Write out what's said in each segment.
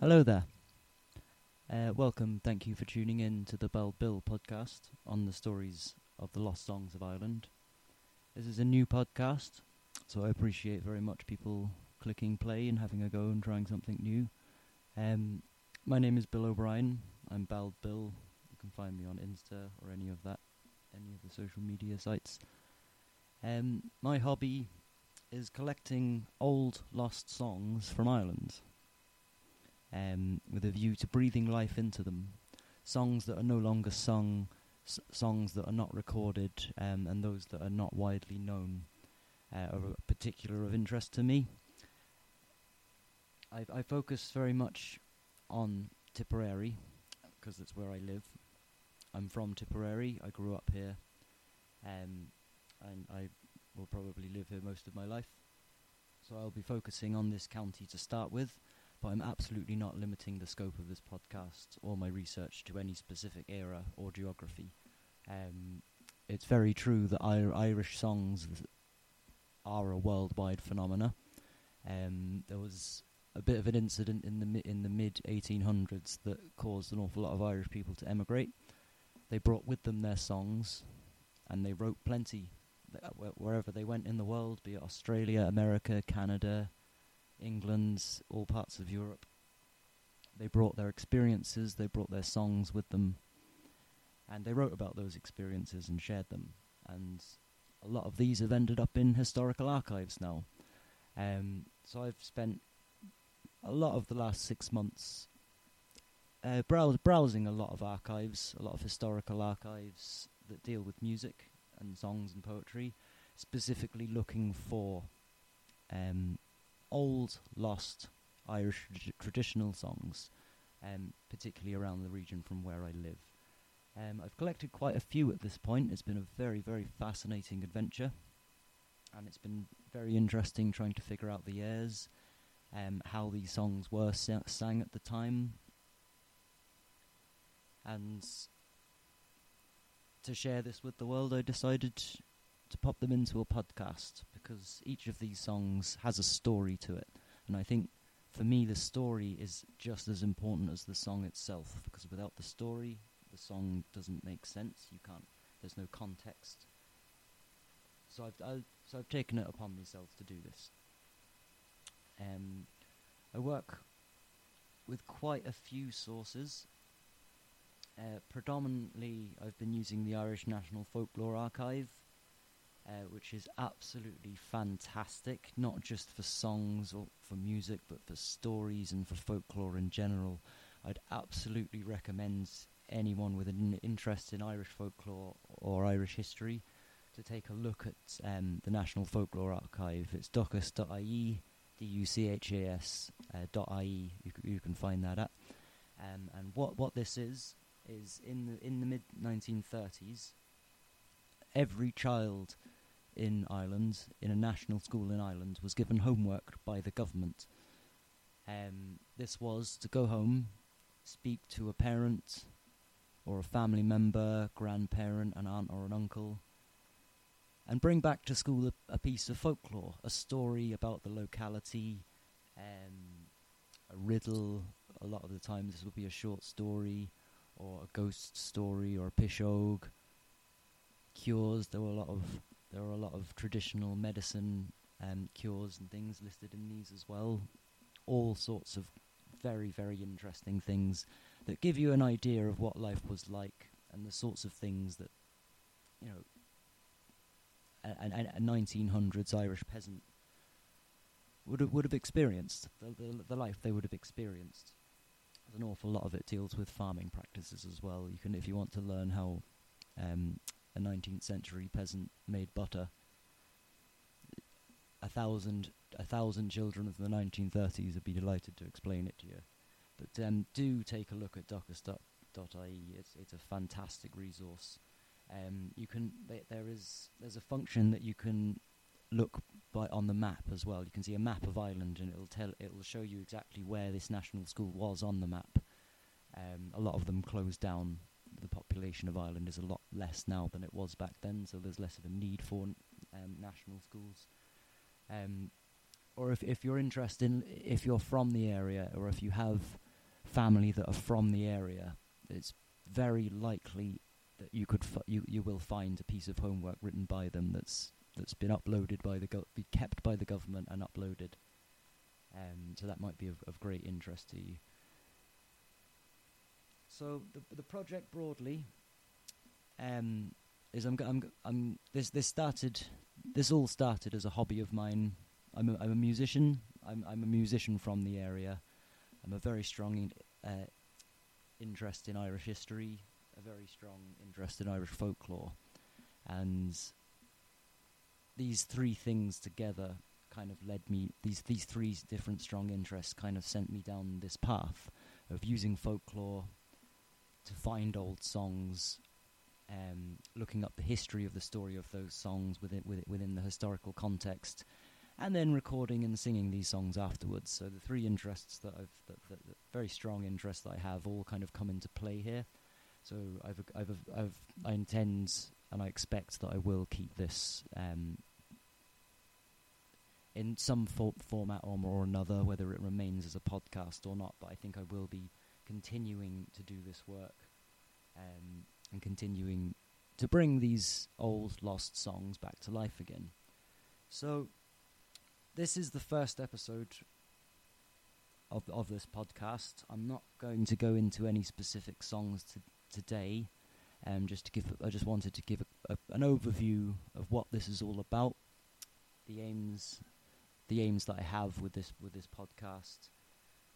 Hello there. Uh, welcome, thank you for tuning in to the Bauld Bill podcast on the stories of the lost songs of Ireland. This is a new podcast, so I appreciate very much people clicking play and having a go and trying something new. Um, my name is Bill O'Brien. I'm Bauld Bill. You can find me on Insta or any of that, any of the social media sites. Um, my hobby is collecting old lost songs from Ireland um, with a view to breathing life into them. Songs that are no longer sung, s- songs that are not recorded, um, and those that are not widely known uh, are particular of interest to me. I, I focus very much on Tipperary because that's where I live. I'm from Tipperary. I grew up here, um, and I will probably live here most of my life. So I'll be focusing on this county to start with but I'm absolutely not limiting the scope of this podcast or my research to any specific era or geography. Um, it's very true that Ir- Irish songs are a worldwide phenomena. Um, there was a bit of an incident in the mi- in the mid 1800s that caused an awful lot of Irish people to emigrate. They brought with them their songs, and they wrote plenty th- wherever they went in the world, be it Australia, America, Canada, England, all parts of Europe. They brought their experiences, they brought their songs with them, and they wrote about those experiences and shared them. And a lot of these have ended up in historical archives now. Um, so I've spent a lot of the last six months uh, brows- browsing a lot of archives, a lot of historical archives that deal with music and songs and poetry, specifically looking for um, old, lost Irish trad- traditional songs, um, particularly around the region from where I live. Um, I've collected quite a few at this point. It's been a very, very fascinating adventure, and it's been very interesting trying to figure out the airs, um, how these songs were sa- sang at the time, and to share this with the world, I decided to pop them into a podcast because each of these songs has a story to it. And I think for me, the story is just as important as the song itself because without the story, the song doesn't make sense. You can't, there's no context. So I've, i so I've taken it upon myself to do this. Um, I work with quite a few sources. Uh, predominantly, I've been using the Irish National Folklore Archive, uh, which is absolutely fantastic, not just for songs or for music, but for stories and for folklore in general. I'd absolutely recommend anyone with an interest in Irish folklore or Irish history to take a look at um, the National Folklore Archive. It's duchas.ie, D-U-C-H-A-S uh, dot .ie. You, c- you can find that at. Um, and what, what this is is in the in the mid 1930s, every child in Ireland, in a national school in Ireland, was given homework by the government. Um, this was to go home, speak to a parent or a family member, grandparent, an aunt or an uncle, and bring back to school a, a piece of folklore, a story about the locality, um, a riddle. A lot of the time, this would be a short story, or a ghost story, or a pishog. Cures. There were a lot of there are a lot of traditional medicine um, cures and things listed in these as well. All sorts of very, very interesting things that give you an idea of what life was like and the sorts of things that, you know, a, a, a 1900s Irish peasant would have, would have experienced, the, the, the life they would have experienced. There's an awful lot of it deals with farming practices as well. You can, if you want to learn how um, a 19th century peasant made butter. A thousand, a thousand children of the 1930s would be delighted to explain it to you. But um, do take a look at duchas.ie. It's it's a fantastic resource. Um, you can th- there is there's a function that you can look by on the map as well. You can see a map of Ireland, and it'll tell it'll show you exactly where this national school was on the map. Um, a lot of them closed down the population of Ireland is a lot less now than it was back then, so there's less of a need for um, national schools. Um, or if if you're interested in if you're from the area, or if you have family that are from the area, it's very likely that you could you you will find a piece of homework written by them that's that's been uploaded by the go- be kept by the government and uploaded. Um, so that might be of, of great interest to you. So the the project broadly um, is I'm, I'm, I'm this this started this all started as a hobby of mine. I'm a, I'm a musician. I'm I'm a musician from the area. I'm a very strong in, uh, interest in Irish history, a very strong interest in Irish folklore, and these three things together kind of led me. These these three different strong interests kind of sent me down this path of using folklore to find old songs um, looking up the history of the story of those songs within within, within the historical context, and then recording and singing these songs afterwards. So the three interests that I've, that very strong interests that I have, all kind of come into play here. So I've, I've, I've, I've intend and I expect that I will keep this um, in some fo- format or, or another, whether it remains as a podcast or not. But I think I will be continuing to do this work. Um, and continuing to bring these old lost songs back to life again. So, this is the first episode of of this podcast. I'm not going to go into any specific songs to, today. Um, just to give, I just wanted to give a, a, an overview of what this is all about, the aims, the aims that I have with this with this podcast,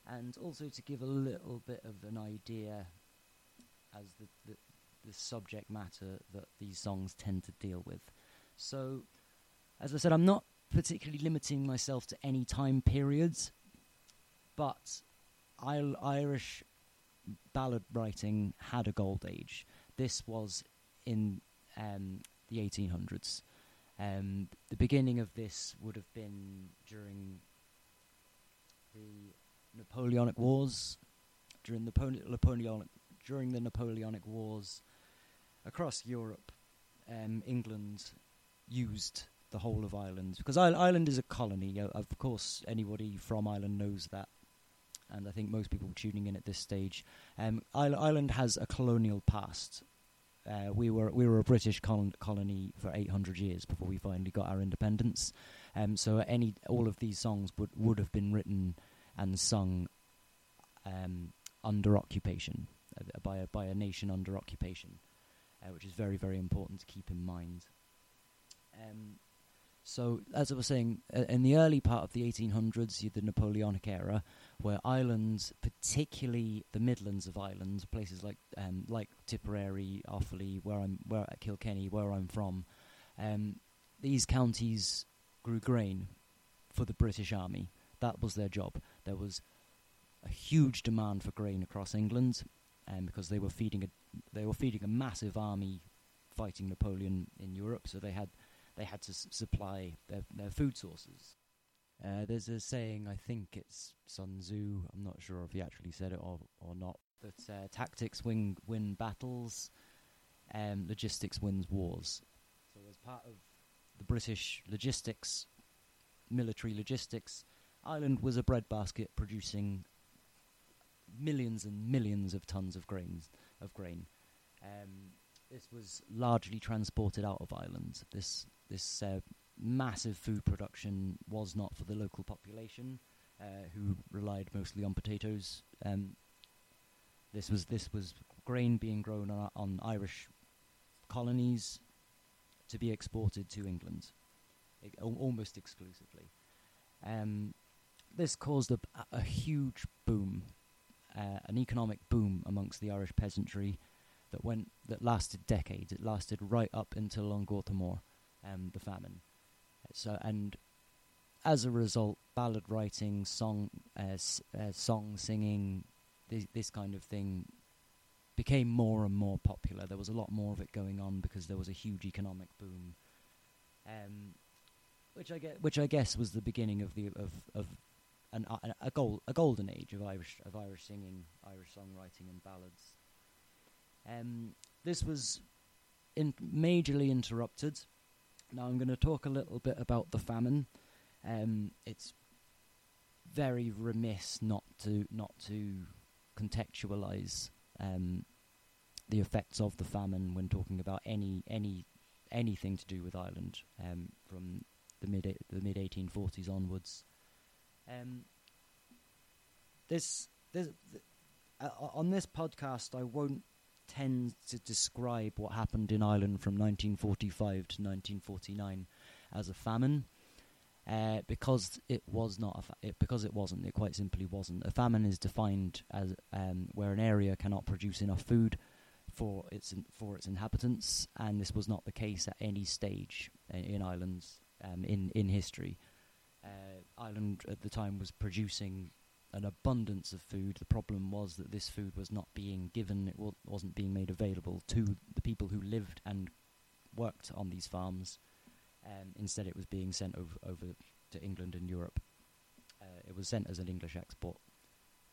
and also to give a little bit of an idea as the, the the subject matter that these songs tend to deal with. So, as I said, I'm not particularly limiting myself to any time periods, but Il- Irish ballad writing had a gold age. This was in um, the 1800s. Um, the beginning of this would have been during the Napoleonic Wars, during the Napoleonic during the Napoleonic Wars across Europe, um, England used the whole of Ireland because I- Ireland is a colony. Uh, of course, anybody from Ireland knows that, and I think most people tuning in at this stage, um, Isle- Ireland has a colonial past. Uh, we were we were a British colon- colony for 800 years before we finally got our independence. Um, so any all of these songs would would have been written and sung um, under occupation uh, by a by a nation under occupation uh, which is very, very important to keep in mind. Um, so, as I was saying, uh, in the early part of the 1800s, you had the Napoleonic era, where Ireland, particularly the Midlands of Ireland, places like um, like Tipperary, Offaly, where I'm, where at Kilkenny, where I'm from, um, these counties grew grain for the British Army. That was their job. There was a huge demand for grain across England, um, because they were feeding a they were feeding a massive army fighting Napoleon in Europe, so they had they had to s- supply their their food sources. Uh, there's a saying, I think it's Sun Tzu. I'm not sure if he actually said it or or not. That uh, tactics win win battles, um, logistics wins wars. So as part of the British logistics, military logistics, Ireland was a breadbasket producing millions and millions of tons of grains of grain. Um, this was largely transported out of Ireland. This this uh, massive food production was not for the local population, uh, who relied mostly on potatoes. Um, this was this was grain being grown on, on Irish colonies to be exported to England, al- almost exclusively. Um, this caused a, a huge boom uh, an economic boom amongst the Irish peasantry that went that lasted decades. It lasted right up until An Gorta Mór, um, the famine. So and as a result, ballad writing, song, uh, s- uh, song singing, this, this kind of thing became more and more popular. There was a lot more of it going on because there was a huge economic boom, um, which I get, which I guess was the beginning of the of of an, a, a, gold, a golden age of Irish of Irish singing, Irish songwriting, and ballads. Um, this was in majorly interrupted. Now I'm going to talk a little bit about the famine. Um, it's very remiss not to not to contextualize um, the effects of the famine when talking about any any anything to do with Ireland um, from the mid the mid 1840s onwards. Um, this this th- uh, on this podcast, I won't tend to describe what happened in Ireland from 1945 to 1949 as a famine. Uh, because it was not a fa- it, because it wasn't it quite simply wasn't a famine is defined as um, where an area cannot produce enough food for its in, for its inhabitants and this was not the case at any stage in, in Ireland um, in in history uh, Ireland at the time was producing an abundance of food. The problem was that this food was not being given, it wasn't being made available to the people who lived and worked on these farms. Um, instead, it was being sent over, over to England and Europe. Uh, it was sent as an English export,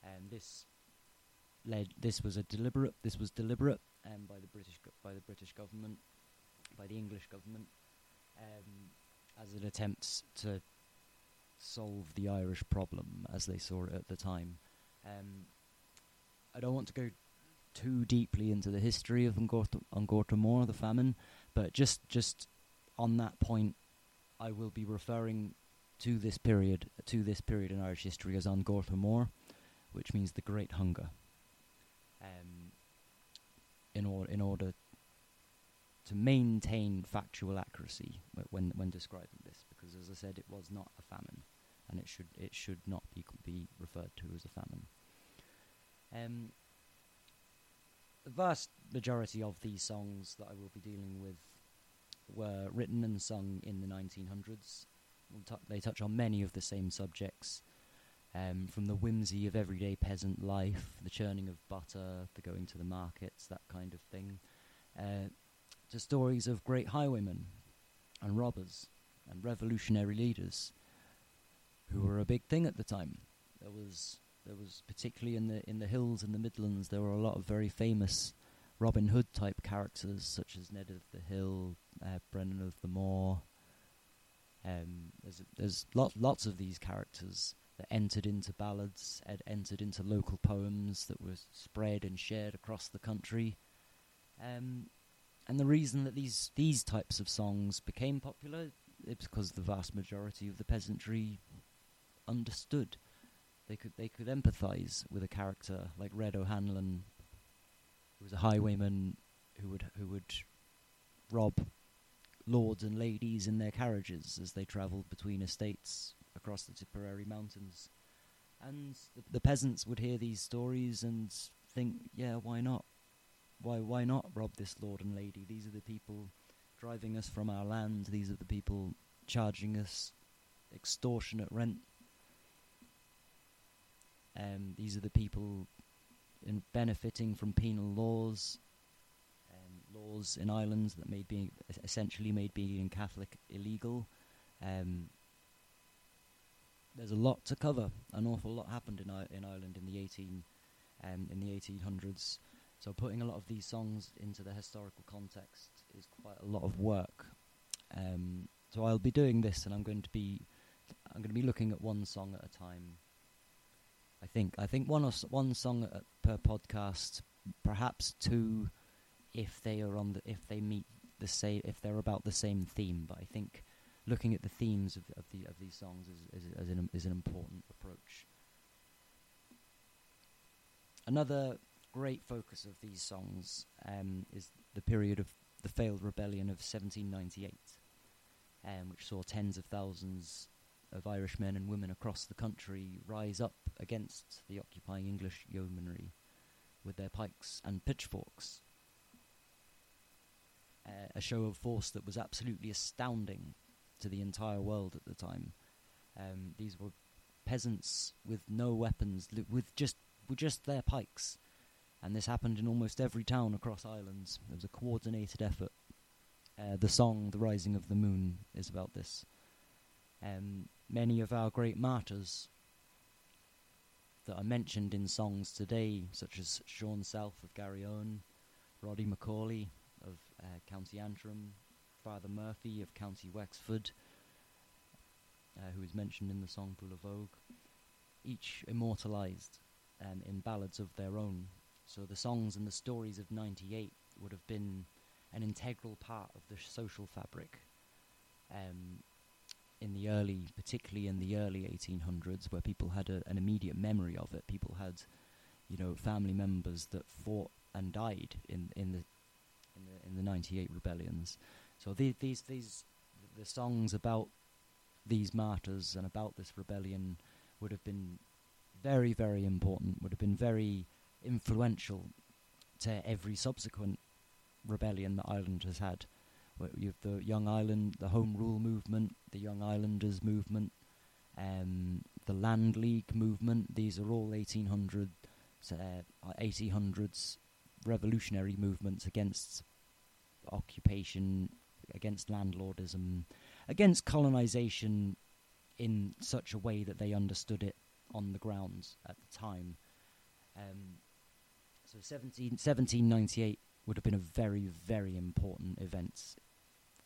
and this led. This was a deliberate. This was deliberate, um, by the British go- by the British government, by the English government, um, as an attempt to solve the Irish problem as they saw it at the time. Um, I don't want to go too deeply into the history of An Gorta Mór, the famine, but just just on that point, I will be referring to this period to this period in Irish history as An Gorta Mór, which means the Great Hunger. Um, in in order to maintain factual accuracy when when describing this, because as I said, it was not a famine, and it should it should not be be referred to as a famine. Um, the vast majority of these songs that I will be dealing with were written and sung in the 1900s. We'll t- they touch on many of the same subjects, um, from the whimsy of everyday peasant life, the churning of butter, the going to the markets, that kind of thing, uh, to stories of great highwaymen and robbers and revolutionary leaders who were a big thing at the time. There was there was particularly in the in the hills in the Midlands there were a lot of very famous Robin Hood type characters such as Ned of the Hill, uh, Brennan of the Moor. Um, there's there's lot, lots of these characters that entered into ballads, ed- entered into local poems that were spread and shared across the country. Um, and the reason that these these types of songs became popular is because the vast majority of the peasantry understood. They could they could empathise with a character like Red O'Hanlon, who was a highwayman who would who would rob lords and ladies in their carriages as they travelled between estates across the Tipperary mountains. And the, the peasants would hear these stories and think, yeah, why not? Why why not rob this lord and lady? These are the people driving us from our land. These are the people charging us extortionate rent. Um, these are the people in benefiting from penal laws, um, laws in Ireland that made being essentially made being Catholic illegal. Um, there's a lot to cover. An awful lot happened in I- in Ireland in the 18 um, in the 1800s. So putting a lot of these songs into the historical context is quite a lot of work. Um, so I'll be doing this, and I'm going to be I'm going to be looking at one song at a time. I think I think one os- one song at, per podcast, perhaps two, if they are on the if they meet the same if they're about the same theme. But I think looking at the themes of, of the of these songs is is, is, an, is an important approach. Another great focus of these songs um, is the period of the failed rebellion of 1798, um, which saw tens of thousands of Irish men and women across the country rise up against the occupying English yeomanry with their pikes and pitchforks. Uh, a show of force that was absolutely astounding to the entire world at the time. Um, these were peasants with no weapons, li- with just with just their pikes, and this happened in almost every town across Ireland. It was a coordinated effort. Uh, the song "The Rising of the Moon" is about this. Um, many of our great martyrs that are mentioned in songs today, such as Sean South of Garryowen, Roddy McCorley of uh, County Antrim, Father Murphy of County Wexford, uh, who is mentioned in the song Boolavogue, each immortalised um, in ballads of their own. So the songs and the stories of '98 would have been an integral part of the social fabric. Um, in the early, particularly in the early 1800s, where people had a, an immediate memory of it. People had, you know, family members that fought and died in in the in the in the 98 rebellions. So the, these these the songs about these martyrs and about this rebellion would have been very very important. Would have been very influential to every subsequent rebellion that Ireland has had. You have the Young Ireland, the Home Rule movement, the Young Irelanders movement, um, the Land League movement. These are all 1800, uh, 1800s revolutionary movements against occupation, against landlordism, against colonization in such a way that they understood it on the grounds at the time. Um, so 17, 1798 would have been a very, very important event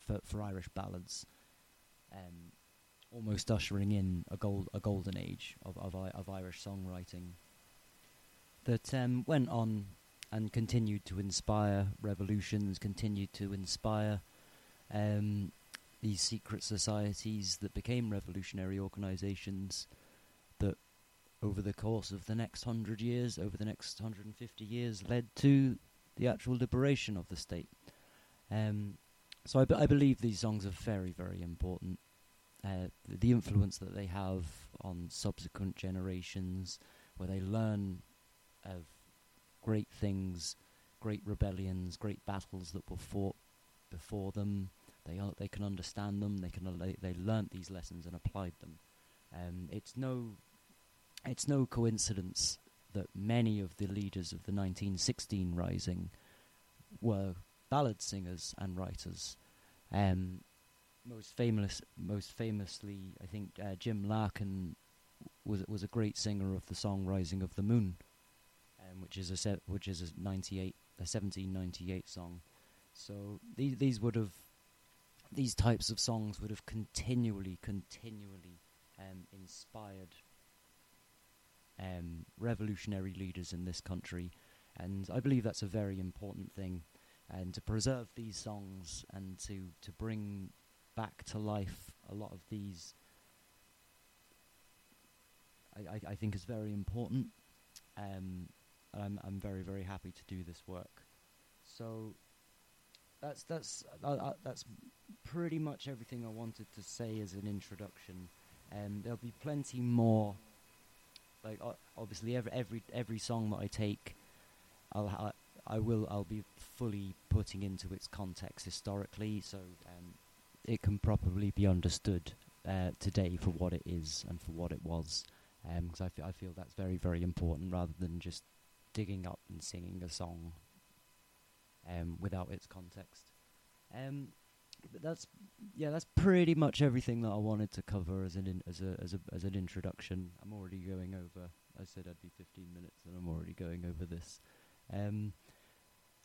for, for Irish ballads, um, almost ushering in a gold a golden age of of, of Irish songwriting that um, went on and continued to inspire revolutions, continued to inspire um, these secret societies that became revolutionary organizations that over the course of the next hundred years, over the next 150 years, led to the actual liberation of the state. Um, so I, b- I believe these songs are very, very important. Uh, the, influence that they have on subsequent generations, where they learn of great things, great rebellions, great battles that were fought before them. They uh, they can understand them. They can they, they learnt these lessons and applied them. Um, it's no it's no coincidence that many of the leaders of the 1916 Rising were ballad singers and writers. Um, most famous, most famously, I think uh, Jim Larkin was was a great singer of the song "Rising of the Moon," um, which is a se- which is a 98, a 1798 song. So these these would have these types of songs would have continually, continually um, inspired um, revolutionary leaders in this country, and I believe that's a very important thing. And to preserve these songs and to to bring back to life a lot of these, I, I, I think is very important. Um, and I'm I'm very very happy to do this work. So that's that's uh, uh, that's pretty much everything I wanted to say as an introduction. Um, there'll be plenty more like uh, obviously every every every song that I take, I'll ha- I will I'll be fully putting into its context historically, so um, it can properly be understood uh, today for what it is and for what it was. Because um, I, f- I feel that's very very important, rather than just digging up and singing a song um, without its context. Um, but that's yeah, that's pretty much everything that I wanted to cover as an in, as a as a as an introduction. I'm already going over. I said I'd be 15 minutes, and I'm already going over this. Um,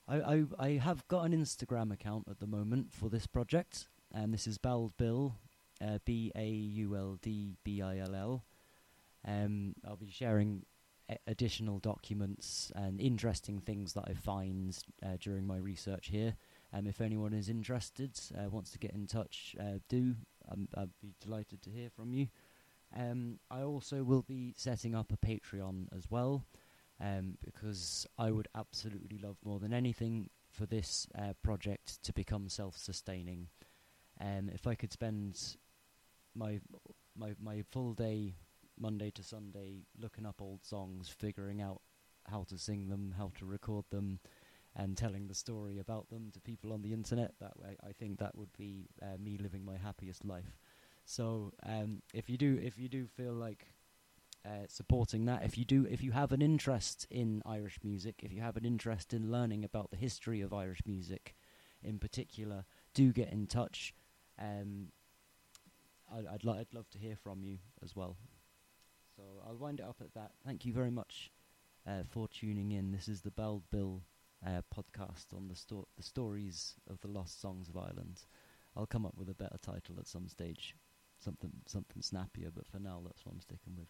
I, I I have got an Instagram account at the moment for this project, and this is Bauld Bill, uh, B A U L D B I L L. Um, I'll be sharing additional documents and interesting things that I find uh, during my research here. Um, if anyone is interested, uh, wants to get in touch, uh, do. Um, I'd be delighted to hear from you. Um, I also will be setting up a Patreon as well, um, because I would absolutely love more than anything for this uh, project to become self-sustaining. Um, if I could spend my my my full day, Monday to Sunday, looking up old songs, figuring out how to sing them, how to record them, and telling the story about them to people on the internet. That way, I think that would be uh, me living my happiest life. So, um, if you do, if you do feel like uh, supporting that, if you do, if you have an interest in Irish music, if you have an interest in learning about the history of Irish music, in particular, do get in touch. Um, I'd, I'd, lo- I'd love to hear from you as well. So I'll wind it up at that. Thank you very much uh, for tuning in. This is the Bauld Bill uh, podcast on the, sto- the stories of the lost songs of Ireland. I'll come up with a better title at some stage, something something snappier. But for now, that's what I'm sticking with.